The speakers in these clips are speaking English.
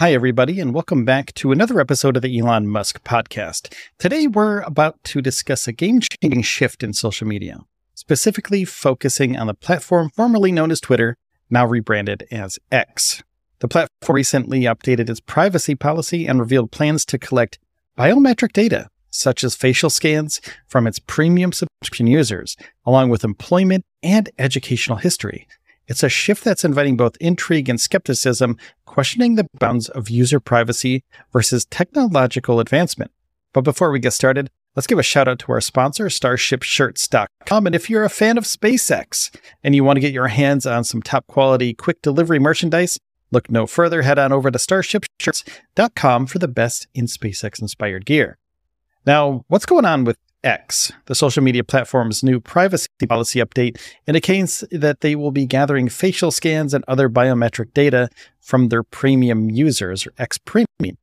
Hi, everybody, and welcome back to another episode of the Elon Musk podcast. Today, we're about to discuss a game changing shift in social media, specifically focusing on the platform formerly known as Twitter, now rebranded as X. The platform recently updated its privacy policy and revealed plans to collect biometric data, such as facial scans, from its premium subscription users, along with employment and educational history, it's a shift that's inviting both intrigue and skepticism, questioning the bounds of user privacy versus technological advancement. But before we get started, let's give a shout out to our sponsor, StarshipShirts.com. And if you're a fan of SpaceX and you want to get your hands on some top quality, quick delivery merchandise, look no further. Head on over to StarshipShirts.com for the best in SpaceX inspired gear. Now, what's going on with X, the social media platform's new privacy policy update, indicates that they will be gathering facial scans and other biometric data from their premium users, or X Premium.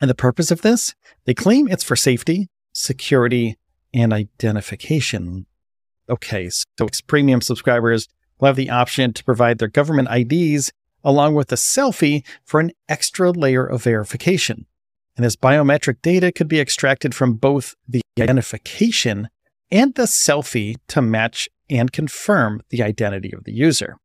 And the purpose of this? They claim it's for safety, security, and identification. Okay, so X Premium subscribers will have the option to provide their government IDs along with a selfie for an extra layer of verification. And this biometric data could be extracted from both the identification and the selfie to match and confirm the identity of the user.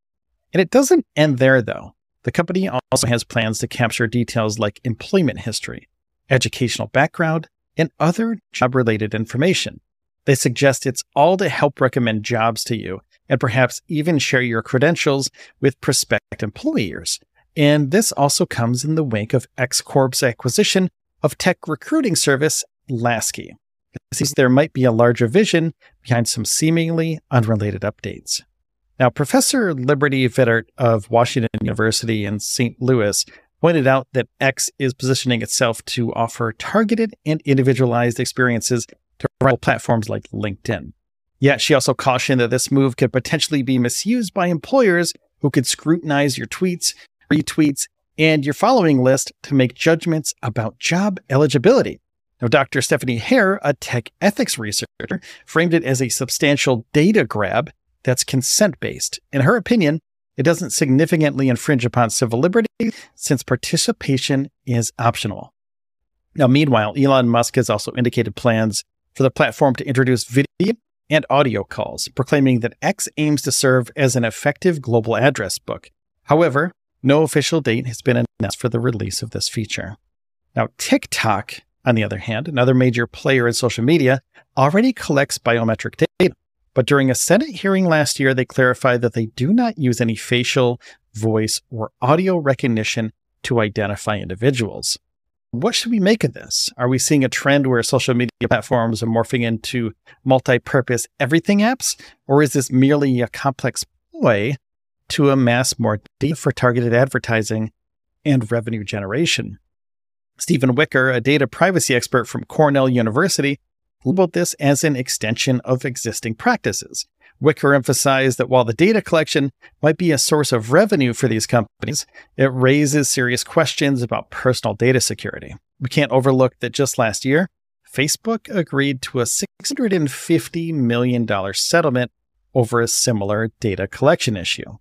And it doesn't end there, though. The company also has plans to capture details like employment history, educational background, and other job related information. They suggest it's all to help recommend jobs to you and perhaps even share your credentials with prospective employers. And this also comes in the wake of X Corp's acquisition of tech recruiting service Laskie, It there might be a larger vision behind some seemingly unrelated updates. Now, Professor Liberty Vittert of Washington University in St. Louis pointed out that X is positioning itself to offer targeted and individualized experiences to rival platforms like LinkedIn. Yet she also cautioned that this move could potentially be misused by employers who could scrutinize your tweets, retweets, and your following list to make judgments about job eligibility. Now, Dr. Stephanie Hare, a tech ethics researcher, framed it as a substantial data grab that's consent based. In her opinion, it doesn't significantly infringe upon civil liberty since participation is optional. Now, meanwhile, Elon Musk has also indicated plans for the platform to introduce video and audio calls, proclaiming that X aims to serve as an effective global address book. However, no official date has been announced for the release of this feature. Now, TikTok, on the other hand, another major player in social media, already collects biometric data. But during a Senate hearing last year, they clarified that they do not use any facial, voice, or audio recognition to identify individuals. What should we make of this? Are we seeing a trend where social media platforms are morphing into multi purpose everything apps? Or is this merely a complex ploy to amass more data for targeted advertising and revenue generation. Stephen Wicker, a data privacy expert from Cornell University, labeled this as an extension of existing practices. Wicker emphasized that while the data collection might be a source of revenue for these companies, it raises serious questions about personal data security. We can't overlook that just last year, Facebook agreed to a $650 million settlement over a similar data collection issue.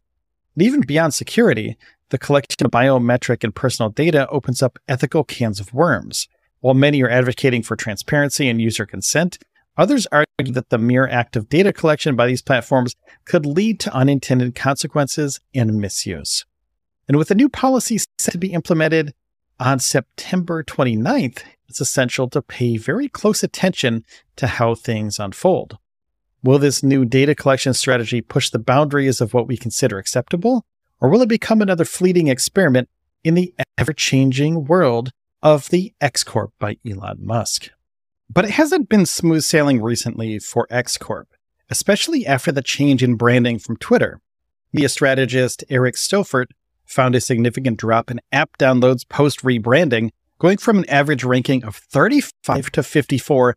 And even beyond security, the collection of biometric and personal data opens up ethical cans of worms. While many are advocating for transparency and user consent, others argue that the mere act of data collection by these platforms could lead to unintended consequences and misuse. And with a new policy set to be implemented on September 29th, it's essential to pay very close attention to how things unfold. Will this new data collection strategy push the boundaries of what we consider acceptable? Or will it become another fleeting experiment in the ever changing world of the X Corp by Elon Musk? But it hasn't been smooth sailing recently for X Corp, especially after the change in branding from Twitter. Media strategist Eric Seufert found a significant drop in app downloads post rebranding, going from an average ranking of 35 to 54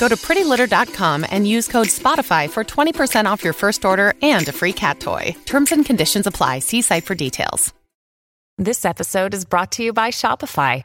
Go to prettylitter.com and use code SPOTIFY for 20% off your first order and a free cat toy. Terms and conditions apply. See site for details. This episode is brought to you by Shopify.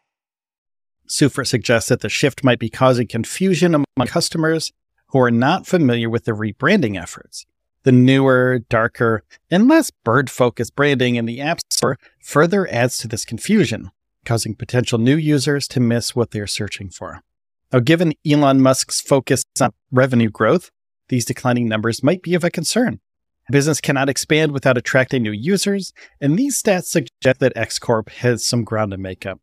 Seufert suggests that the shift might be causing confusion among customers who are not familiar with the rebranding efforts. The newer, darker, and less bird focused branding in the App Store further adds to this confusion, causing potential new users to miss what they're searching for. Now, given Elon Musk's focus on revenue growth, these declining numbers might be of a concern. Business cannot expand without attracting new users, and these stats suggest that X Corp has some ground to make up.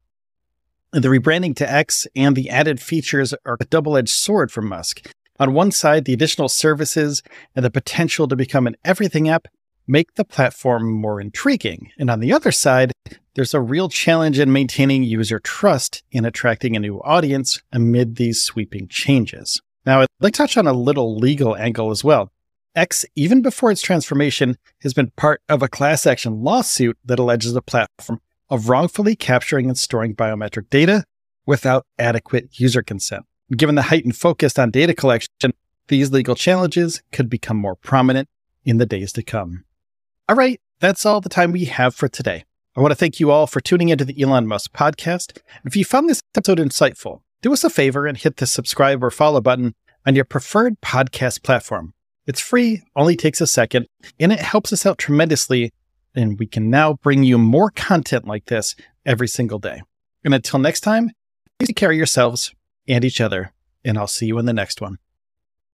The rebranding to X and the added features are a double edged sword for Musk, on one side, the additional services and the potential to become an everything app make the platform more intriguing. And on the other side, there's a real challenge in maintaining user trust in attracting a new audience amid these sweeping changes. Now, I'd like to touch on a little legal angle as well. X, even before its transformation, has been part of a class action lawsuit that alleges the platform of wrongfully capturing and storing biometric data without adequate user consent. Given the heightened focus on data collection, these legal challenges could become more prominent in the days to come. All right, that's all the time we have for today. I want to thank you all for tuning into the Elon Musk podcast. If you found this episode insightful, do us a favor and hit the subscribe or follow button on your preferred podcast platform. It's free, only takes a second, and it helps us out tremendously. And we can now bring you more content like this every single day. And until next time, take care of yourselves and each other. And I'll see you in the next one.